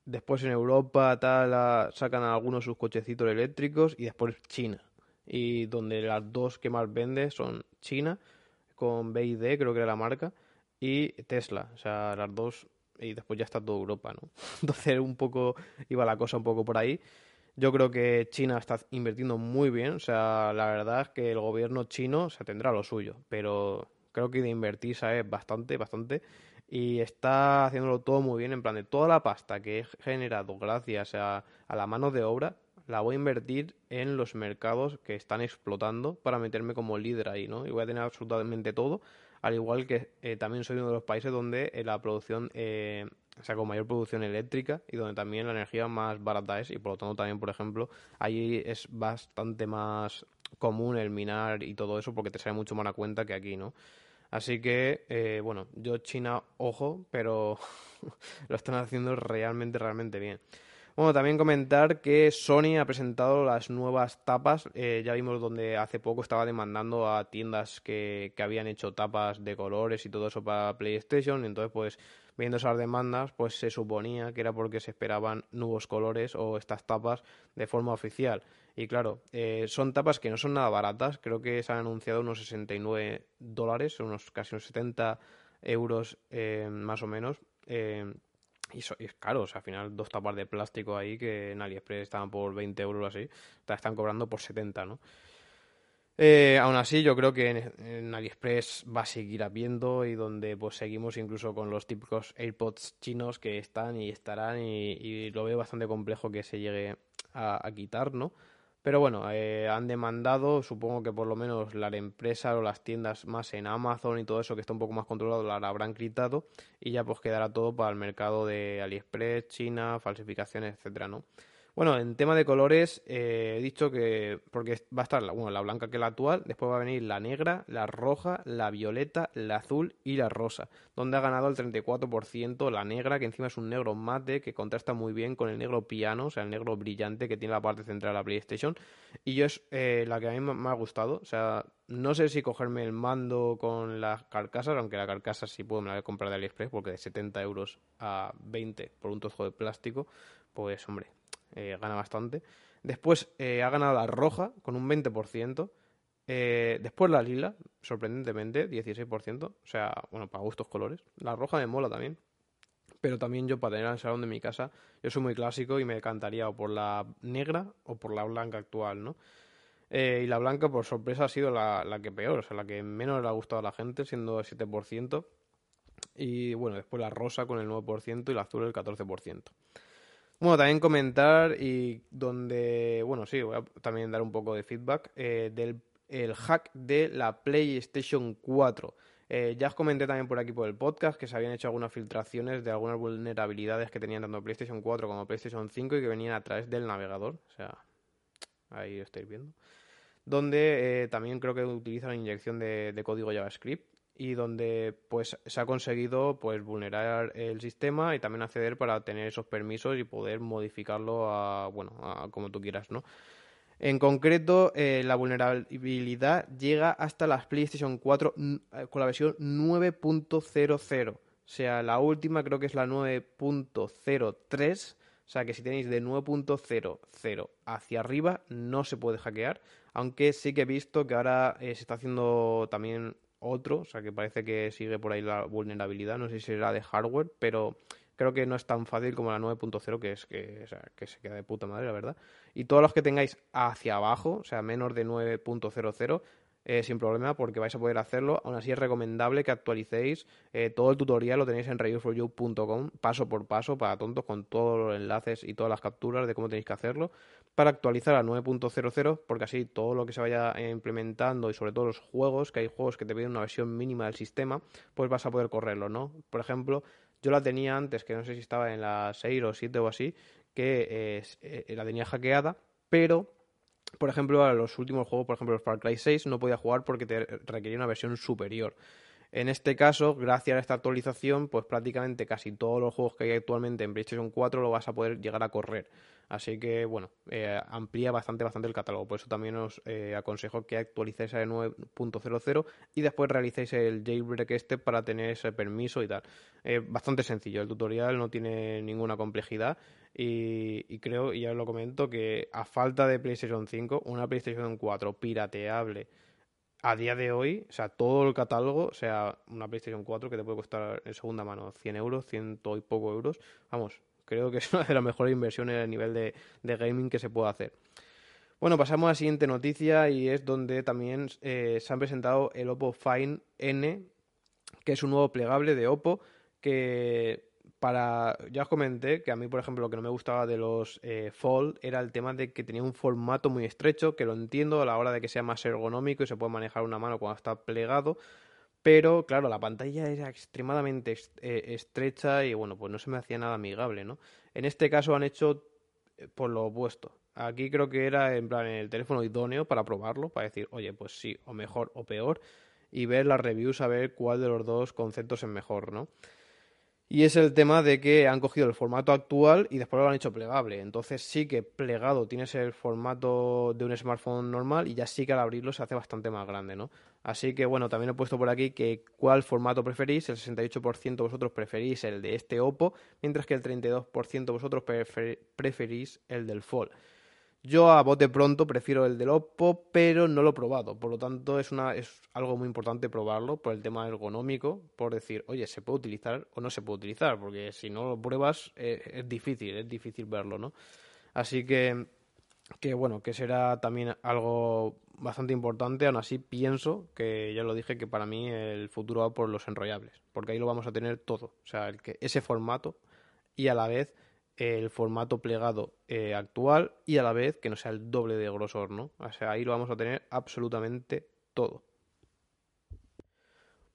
después en Europa tal sacan algunos sus cochecitos eléctricos y después China. Y donde las dos que más vende son China, con BID, creo que era la marca, y Tesla. O sea, las dos, y después ya está toda Europa, ¿no? Entonces un poco, iba la cosa un poco por ahí. Yo creo que China está invirtiendo muy bien, o sea, la verdad es que el gobierno chino se tendrá lo suyo, pero creo que de invertir sabe bastante, bastante, y está haciéndolo todo muy bien, en plan de toda la pasta que he generado gracias a, la mano de obra, la voy a invertir en los mercados que están explotando para meterme como líder ahí, ¿no? Y voy a tener absolutamente todo, al igual que eh, también soy uno de los países donde eh, la producción eh, o sea, con mayor producción eléctrica y donde también la energía más barata es y por lo tanto también, por ejemplo, allí es bastante más común el minar y todo eso porque te sale mucho más a cuenta que aquí, ¿no? Así que, eh, bueno, yo China, ojo, pero lo están haciendo realmente, realmente bien. Bueno, también comentar que Sony ha presentado las nuevas tapas. Eh, ya vimos donde hace poco estaba demandando a tiendas que, que, habían hecho tapas de colores y todo eso para PlayStation. Entonces, pues, viendo esas demandas, pues se suponía que era porque se esperaban nuevos colores o estas tapas de forma oficial. Y claro, eh, son tapas que no son nada baratas. Creo que se han anunciado unos 69 dólares, unos casi unos 70 euros eh, más o menos. Eh, y, es caro, o sea, al final dos tapas de plástico ahí que en AliExpress estaban por 20 euros así, están cobrando por 70, ¿no? Eh, aún así, yo creo que en, AliExpress va a seguir habiendo y donde pues seguimos incluso con los típicos AirPods chinos que están y estarán y, lo veo bastante complejo que se llegue a, quitar, ¿no? Pero bueno, eh, han demandado, supongo que por lo menos la empresa o las tiendas más en Amazon y todo eso que está un poco más controlado la habrán gritado y ya pues quedará todo para el mercado de AliExpress, China, falsificaciones, etcétera, ¿no? Bueno, en tema de colores, eh, he dicho que, porque va a estar la, bueno, la blanca que es la actual, después va a venir la negra, la roja, la violeta, la azul y la rosa, donde ha ganado el 34% la negra, que encima es un negro mate que contrasta muy bien con el negro piano, o sea, el negro brillante que tiene la parte central de la PlayStation, y yo es eh, la que a mí me ha gustado, o sea, no sé si cogerme el mando con las carcasas, aunque la carcasa sí puedo me la voy a comprar de AliExpress, porque de 70 euros a 20 por un trozo de plástico, pues hombre, eh, gana bastante. Después eh, ha ganado la roja con un 20%. Eh, después la lila, sorprendentemente, 16%. O sea, bueno, para gustos colores. La roja me mola también. Pero también yo para tener el salón de mi casa, yo soy muy clásico y me encantaría o por la negra o por la blanca actual, ¿no? y la blanca, por sorpresa, ha sido la, la, que peor, o sea, la que menos le ha gustado a la gente, siendo 7%. Y bueno, después la rosa con el 9% y la azul el 14%. Bueno, también comentar y donde, bueno, sí, voy a también dar un poco de feedback eh, del el hack de la PlayStation 4. Eh, ya os comenté también por aquí por el podcast que se habían hecho algunas filtraciones de algunas vulnerabilidades que tenían tanto PlayStation 4 como PlayStation 5 y que venían a través del navegador. O sea, ahí lo estáis viendo. Donde eh, también creo que utiliza la inyección de código JavaScript y donde pues se ha conseguido pues vulnerar el sistema y también acceder para tener esos permisos y poder modificarlo a bueno a como tú quieras no en concreto eh, la vulnerabilidad llega hasta las PlayStation 4 eh, con la versión 9.00 o sea la última creo que es la 9.03 o sea que si tenéis de 9.00 hacia arriba no se puede hackear. Aunque sí que he visto que ahora eh, se está haciendo también otro, o sea que parece que sigue por ahí la vulnerabilidad, no sé si será de hardware, pero creo que no es tan fácil como la 9.0, que es que, se queda de puta madre, la verdad. Y todos los que tengáis hacia abajo, o sea, menos de 9.00, eh, sin problema porque vais a poder hacerlo. Aún así es recomendable que actualicéis. Eh, todo el tutorial lo tenéis en reviewforyou.com, paso por paso, para tontos, con todos los enlaces y todas las capturas de cómo tenéis que hacerlo, para actualizar a 9.00, porque así todo lo que se vaya implementando y sobre todo los juegos, que hay juegos que te piden una versión mínima del sistema, pues vas a poder correrlo, ¿no? Por ejemplo, yo la tenía antes, que no sé si estaba en la 6 o 7 o así, que eh, la tenía hackeada, pero por ejemplo, a los últimos juegos, por ejemplo, los Far Cry 6 no podía jugar porque te requería una versión superior. En este caso, gracias a esta actualización, pues prácticamente casi todos los juegos que hay actualmente en PlayStation 4 lo vas a poder llegar a correr. Así que, bueno, eh, amplía bastante, bastante el catálogo. Por eso también os eh, aconsejo que actualicéis a 9.00 y después realicéis el jailbreak este para tener ese permiso y tal. bastante sencillo, el tutorial no tiene ninguna complejidad y, y, creo, y ya os lo comento, que a falta de PlayStation 5, una PlayStation 4 pirateable a día de hoy, o sea, todo el catálogo, o sea, una PlayStation 4 que te puede costar en segunda mano 100 euros, ciento y poco euros, vamos, creo que es una de las mejores inversiones a nivel de, gaming que se puede hacer. Bueno, pasamos a la siguiente noticia y es donde también eh, se han presentado el Oppo Fine N, que es un nuevo plegable de Oppo que para. Ya os comenté que a mí, por ejemplo, lo que no me gustaba de los eh, Fold era el tema de que tenía un formato muy estrecho, que lo entiendo a la hora de que sea más ergonómico y se puede manejar una mano cuando está plegado. Pero, claro, la pantalla era extremadamente eh, estrecha y, bueno, pues no se me hacía nada amigable, ¿no? En este caso han hecho eh, por lo opuesto. Aquí creo que era en plan el teléfono idóneo para probarlo, para decir, oye, pues sí, o mejor o peor, y ver las reviews a ver cuál de los dos conceptos es mejor, ¿no? Y es el tema de que han cogido el formato actual y después lo han hecho plegable. Entonces sí que plegado tienes el formato de un smartphone normal y ya sí que al abrirlo se hace bastante más grande, ¿no? Así que bueno, también he puesto por aquí que cuál formato preferís. El 68% vosotros preferís el de este Oppo, mientras que el 32% vosotros preferís el del Fold. Yo a bote pronto prefiero el del Oppo, pero no lo he probado. Por lo tanto, es, una, es algo muy importante probarlo por el tema ergonómico, por decir, oye, ¿se puede utilizar o no se puede utilizar? Porque si no lo pruebas, eh, es difícil, es difícil verlo, ¿no? Así que, que, bueno, que será también algo bastante importante. Aún así, pienso que, ya lo dije, que para mí el futuro va por los enrollables, porque ahí lo vamos a tener todo. O sea, el que, ese formato y a la vez el formato plegado eh, actual y a la vez que no sea el doble de grosor, ¿no? O sea, ahí lo vamos a tener absolutamente todo.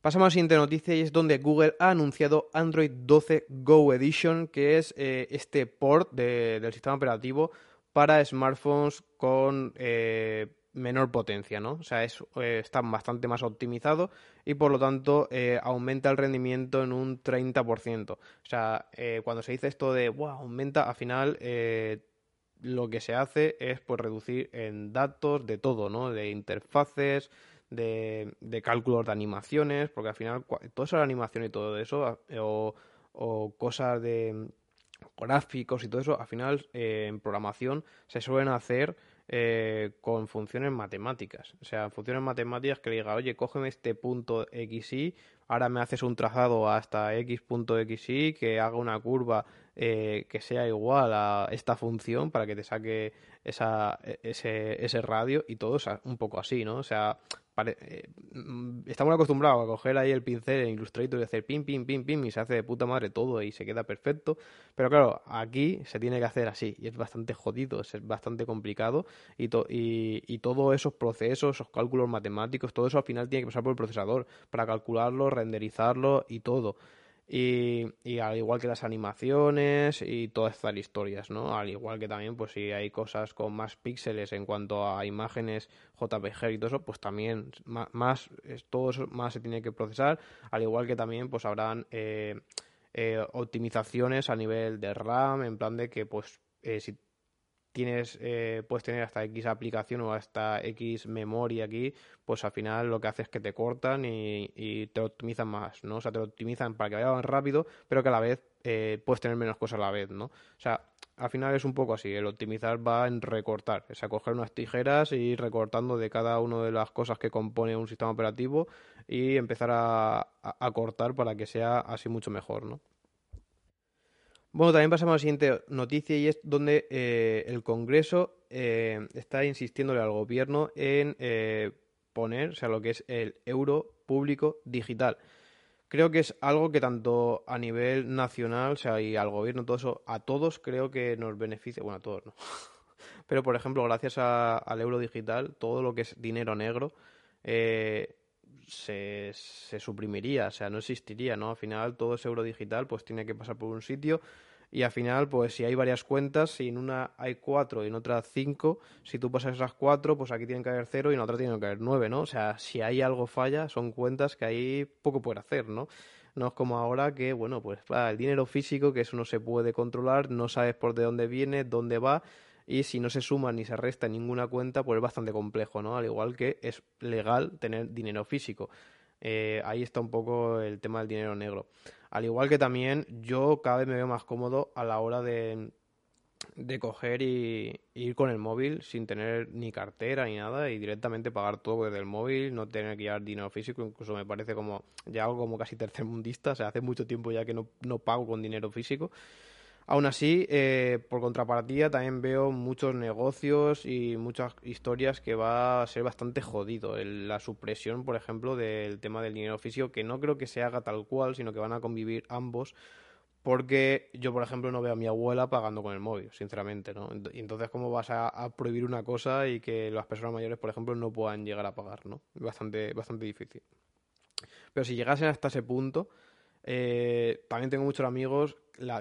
Pasamos a la siguiente noticia y es donde Google ha anunciado Android 12 Go Edition, que es eh, este port del sistema operativo para smartphones con eh, menor potencia, ¿no? O sea, es, eh, está bastante más optimizado y por lo tanto eh, aumenta el rendimiento en un 30%. O sea, eh, cuando se dice esto de, wow, aumenta, al final lo que se hace es pues reducir en datos de todo, ¿no? De interfaces, de, de cálculos de animaciones, porque al final toda esa animación y todo eso, o, o cosas de gráficos y todo eso, al final en programación se suelen hacer eh, con funciones matemáticas. O sea, funciones matemáticas que le diga, oye, cógeme este punto XY, ahora me haces un trazado hasta X punto XY, que haga una curva eh, que sea igual a esta función para que te saque esa, e, ese, ese radio y todo un poco así, ¿no? O sea, estamos acostumbrados a coger ahí el pincel en Illustrator y hacer pim, pim, pim, pim y se hace de puta madre todo y se queda perfecto. Pero claro, aquí se tiene que hacer así y es bastante jodido, es bastante complicado y, y, y todos esos procesos, esos cálculos matemáticos, todo eso al final tiene que pasar por el procesador para calcularlo, renderizarlo y todo. Y, y, al igual que las animaciones y todas estas historias, ¿no? Al igual que también, pues si hay cosas con más píxeles en cuanto a imágenes JPG y todo eso, pues también más, todo eso más se tiene que procesar. Al igual que también, pues habrán eh, eh, optimizaciones a nivel de RAM, en plan de que, pues, eh, si tienes, eh, puedes tener hasta X aplicación o hasta X memoria aquí, pues al final lo que hace es que te cortan y, te optimizan más, ¿no? O sea, te optimizan para que vaya más rápido, pero que a la vez eh, puedes tener menos cosas a la vez, ¿no? O sea, al final es un poco así, el optimizar va en recortar, es a coger unas tijeras y ir recortando de cada una de las cosas que compone un sistema operativo y empezar a cortar para que sea así mucho mejor, ¿no? Bueno, también pasamos a la siguiente noticia y es donde eh, el Congreso eh, está insistiéndole al gobierno en eh, poner, o sea, lo que es el euro público digital. Creo que es algo que tanto a nivel nacional, o sea, y al gobierno, todo eso, a todos creo que nos beneficia, bueno, a todos no. Pero, por ejemplo, gracias al euro digital, todo lo que es dinero negro se, se, suprimiría, o sea, no existiría, ¿no? Al final todo ese euro digital pues tiene que pasar por un sitio y al final, pues si hay varias cuentas, si en una hay cuatro y en otra cinco, si tú pasas esas cuatro, pues aquí tienen que haber cero y en otra tienen que haber nueve, ¿no? O sea, si hay algo falla, son cuentas que ahí poco puede hacer, ¿no? No es como ahora que, bueno, pues el dinero físico, que eso no se puede controlar, no sabes por de dónde viene, dónde va, y si no se suma ni se resta ninguna cuenta, pues es bastante complejo, ¿no? Al igual que es legal tener dinero físico. Eh, ahí está un poco el tema del dinero negro. Al igual que también yo cada vez me veo más cómodo a la hora de, de coger y, ir con el móvil sin tener ni cartera ni nada y directamente pagar todo desde el móvil, no tener que llevar dinero físico, incluso me parece como ya algo como casi tercermundista, o sea, hace mucho tiempo ya que no, no pago con dinero físico Aún así, eh, por contrapartida, también veo muchos negocios y muchas historias que va a ser bastante jodido. la supresión, por ejemplo, del tema del dinero físico, que no creo que se haga tal cual, sino que van a convivir ambos. Porque yo, por ejemplo, no veo a mi abuela pagando con el móvil, sinceramente, ¿no? Y entonces, ¿cómo vas a, a, prohibir una cosa y que las personas mayores, por ejemplo, no puedan llegar a pagar, ¿no? Bastante, bastante difícil. Pero si llegasen hasta ese punto, eh, también tengo muchos amigos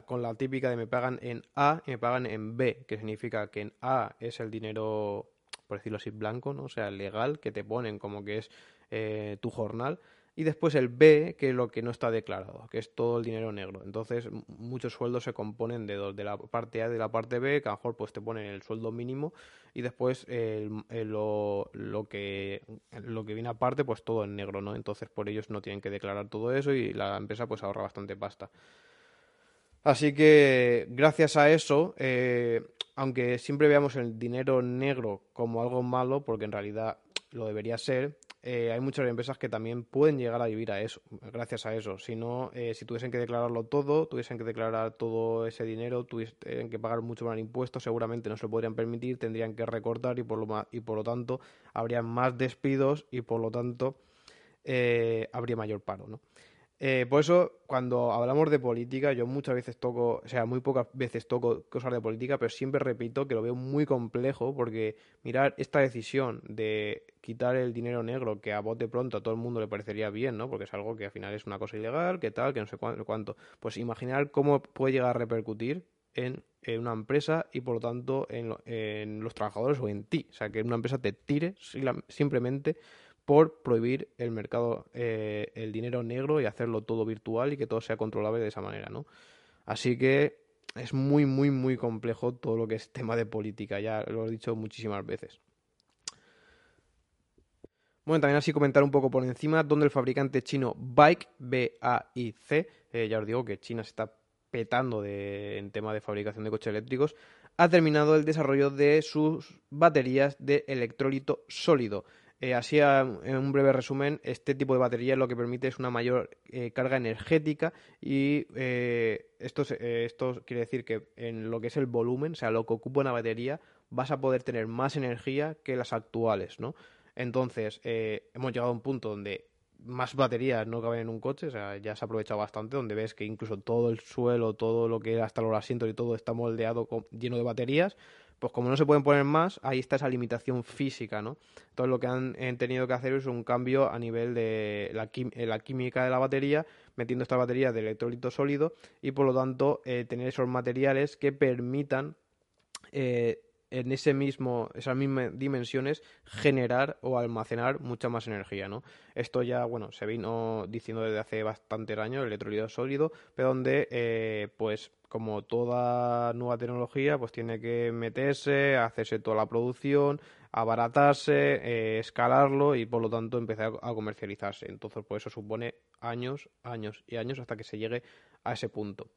con la típica de me pagan en A y me pagan en B, que significa que en A es el dinero, por decirlo así, blanco, ¿no? O sea, legal, que te ponen como que es eh, tu jornal, y después el B, que es lo que no está declarado, que es todo el dinero negro. Entonces, muchos sueldos se componen de dos, de la parte A y de la parte B, que a lo mejor pues te ponen el sueldo mínimo y después lo, lo, que, lo que viene aparte, pues todo en negro, ¿no? Entonces, por ellos no tienen que declarar todo eso y la empresa pues ahorra bastante pasta. Así que, gracias a eso, eh, aunque siempre veamos el dinero negro como algo malo, porque en realidad lo debería ser, eh, hay muchas empresas que también pueden llegar a vivir a eso, gracias a eso. Si no, eh, si tuviesen que declararlo todo, tuviesen que declarar todo ese dinero, tuviesen que pagar mucho más impuestos, seguramente no se lo podrían permitir, tendrían que recortar y por lo, y por lo tanto habría más despidos y por lo tanto eh, habría mayor paro, ¿no? Eh, por eso, cuando hablamos de política, yo muchas veces toco, o sea, muy pocas veces toco cosas de política, pero siempre repito que lo veo muy complejo porque mirar esta decisión de quitar el dinero negro, que a bote pronto a todo el mundo le parecería bien, ¿no? Porque es algo que al final es una cosa ilegal, que tal, que no sé cuánto. Pues imaginar cómo puede llegar a repercutir en, una empresa y por lo tanto en, en, los trabajadores o en ti. O sea, que una empresa te tire simplemente por prohibir el mercado, eh, el dinero negro y hacerlo todo virtual y que todo sea controlable de esa manera, ¿no? Así que es muy, muy, muy complejo todo lo que es tema de política, ya lo he dicho muchísimas veces. Bueno, también así comentar un poco por encima donde el fabricante chino Bike, B-A-I-C, eh, ya os digo que China se está petando de, en tema de fabricación de coches eléctricos, ha terminado el desarrollo de sus baterías de electrolito sólido. Eh, así, en un breve resumen, este tipo de batería lo que permite es una mayor eh, carga energética y eh, esto, esto quiere decir que en lo que es el volumen, o sea, lo que ocupa una batería, vas a poder tener más energía que las actuales, ¿no? Entonces, hemos llegado a un punto donde más baterías no caben en un coche, o sea, ya se ha aprovechado bastante, donde ves que incluso todo el suelo, todo lo que hasta los asientos y todo está moldeado lleno de baterías pues como no se pueden poner más, ahí está esa limitación física, ¿no? Entonces lo que han, tenido que hacer es un cambio a nivel de la, la química de la batería, metiendo esta batería de electrolito sólido y por lo tanto eh, tener esos materiales que permitan eh, en ese mismo, esas mismas dimensiones generar o almacenar mucha más energía, ¿no? Esto ya, bueno, se vino diciendo desde hace bastante años, el electrolito sólido, pero donde, eh, pues, como toda nueva tecnología, pues tiene que meterse, hacerse toda la producción, abaratarse, eh, escalarlo y por lo tanto empezar a comercializarse. Entonces, pues eso supone años, años y años hasta que se llegue a ese punto.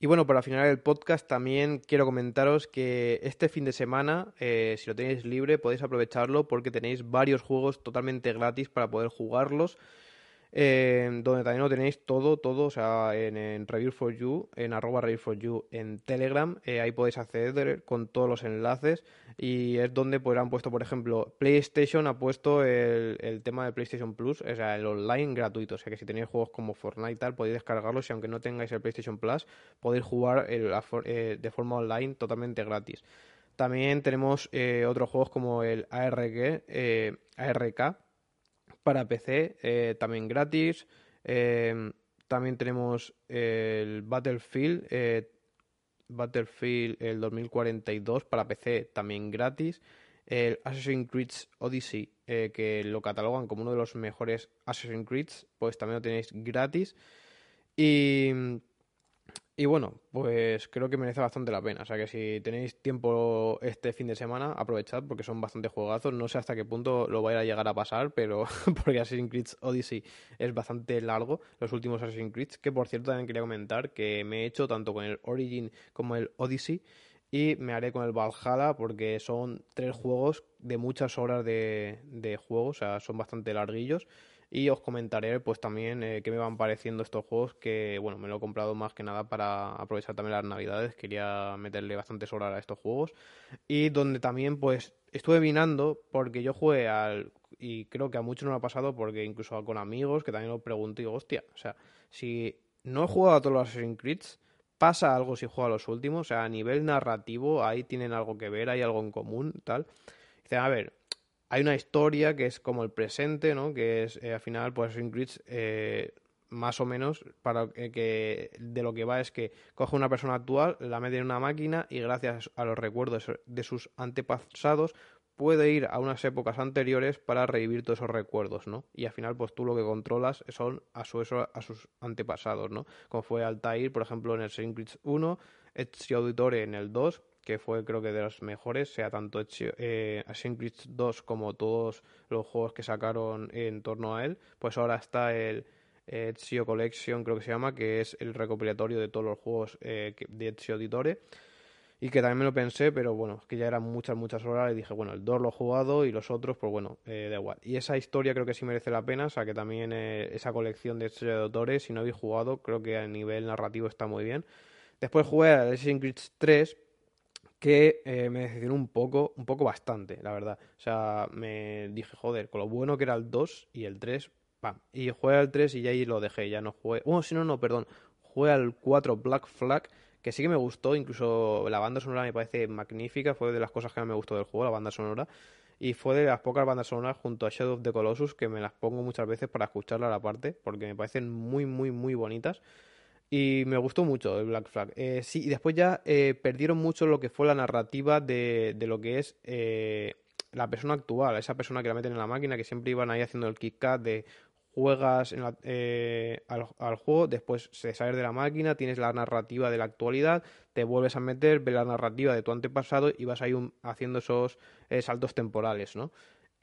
Y bueno, para finalizar el podcast también quiero comentaros que este fin de semana, eh, si lo tenéis libre, podéis aprovecharlo porque tenéis varios juegos totalmente gratis para poder jugarlos donde también lo tenéis todo, todo, o sea, en, Review for You, en arroba Review for You en Telegram, eh, ahí podéis acceder con todos los enlaces y es donde pues han puesto, por ejemplo, PlayStation ha puesto el, tema de PlayStation Plus, o sea, el online gratuito, o sea que si tenéis juegos como Fortnite y tal, podéis descargarlos y aunque no tengáis el PlayStation Plus, podéis jugar eh, de forma online totalmente gratis. También tenemos eh, otros juegos como el ARG, ARK, para PC, eh, también gratis. Eh, también tenemos el Battlefield, eh, Battlefield el 2042 para PC también gratis. El Assassin's Creed Odyssey, eh, que lo catalogan como uno de los mejores Assassin's Creed, pues también lo tenéis gratis. Y y bueno, pues creo que merece bastante la pena. O sea que si tenéis tiempo este fin de semana, aprovechad porque son bastante juegazos. No sé hasta qué punto lo vaya a llegar a pasar, pero porque Assassin's Creed Odyssey es bastante largo, los últimos Assassin's Creed. Que por cierto también quería comentar que me he hecho tanto con el Origin como el Odyssey. Y me haré con el Valhalla porque son tres juegos de muchas horas de, de juego, o sea, son bastante larguillos y os comentaré pues también eh, qué me van pareciendo estos juegos que bueno me lo he comprado más que nada para aprovechar también las navidades. Quería meterle bastantes horas a estos juegos. Y donde también pues estuve vinando porque yo jugué al y creo que a muchos no lo ha pasado porque incluso con amigos que también lo pregunté y digo hostia o sea si no he jugado a todos los Assassin's Creed pasa algo si juego a los últimos o sea a nivel narrativo ahí tienen algo que ver hay algo en común tal. Dice a ver hay una historia que es como el presente, ¿no? Que es, eh, al final, pues Assassin's eh, más o menos, para que de lo que va es que coge una persona actual, la mete en una máquina y gracias a los recuerdos de sus antepasados puede ir a unas épocas anteriores para revivir todos esos recuerdos, ¿no? Y al final, pues tú lo que controlas son a, su, a sus antepasados, ¿no? Como fue Altair, por ejemplo, en el Assassin's Creed 1, Ezio Auditore en el 2, que fue creo que de los mejores, sea tanto eh, Assassin's Creed 2 como todos los juegos que sacaron en torno a él. Pues ahora está el Ezio Collection, creo que se llama, que es el recopilatorio de todos los juegos eh, de Ezio Auditore. Y que también me lo pensé, pero bueno, que ya eran muchas, muchas horas y dije, bueno, el 2 lo he jugado y los otros, pues bueno, eh, da igual. Y esa historia creo que sí merece la pena, o sea que también eh, esa colección de Ezio Auditore, si no habéis jugado, creo que a nivel narrativo está muy bien. Después jugué a Assassin's Creed 3, que eh, me decepcionó un poco, un poco bastante, la verdad. O sea, me dije, joder, con lo bueno que era el 2 y el 3, pam. Y jugué al 3 y ya ahí lo dejé, ya no jugué. Bueno, si no, no, perdón. Jugué al 4 Black Flag, que sí que me gustó, incluso la banda sonora me parece magnífica, fue de las cosas que más me gustó del juego, la banda sonora. Y fue de las pocas bandas sonoras junto a Shadow of the Colossus que me las pongo muchas veces para escucharla a la parte, porque me parecen muy, muy, muy bonitas. Y me gustó mucho el Black Flag. Eh, sí, y después ya eh, perdieron mucho lo que fue la narrativa de, de lo que es eh, la persona actual, esa persona que la meten en la máquina, que siempre iban ahí haciendo el kick de juegas en al, al, juego, después se sales de la máquina, tienes la narrativa de la actualidad, te vuelves a meter, ves la narrativa de tu antepasado y vas ahí haciendo esos saltos temporales, ¿no?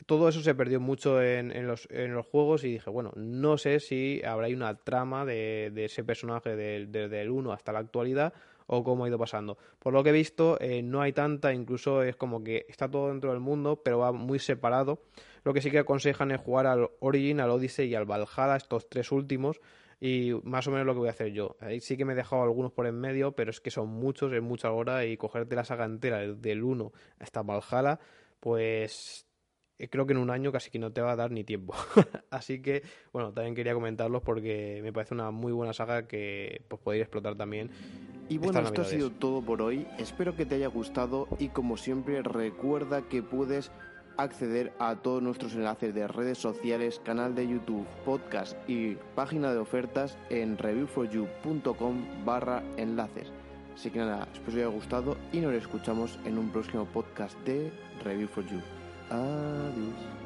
Todo eso se perdió mucho en, en, los, en, los, juegos y dije, bueno, no sé si habrá una trama de, de ese personaje desde el 1 hasta la actualidad o cómo ha ido pasando. Por lo que he visto, eh, no hay tanta, incluso es como que está todo dentro del mundo, pero va muy separado. Lo que sí que aconsejan es jugar al Origin, al Odyssey y al Valhalla, estos tres últimos, y más o menos lo que voy a hacer yo. Ahí sí que me he dejado algunos por en medio, pero es que son muchos, es mucha hora, y cogerte la saga entera del 1 hasta Valhalla, pues creo que en un año casi que no te va a dar ni tiempo. Así que, bueno, también quería comentarlos porque me parece una muy buena saga que pues podéis explotar también. Y bueno, esto ha sido todo por hoy. Espero que te haya gustado y como siempre recuerda que puedes acceder a todos nuestros enlaces de redes sociales, canal de YouTube, podcast y página de ofertas en reviewforyou.com barra enlaces. Así que nada, espero que os haya gustado y nos escuchamos en un próximo podcast de Review for You. Ah, Adeus.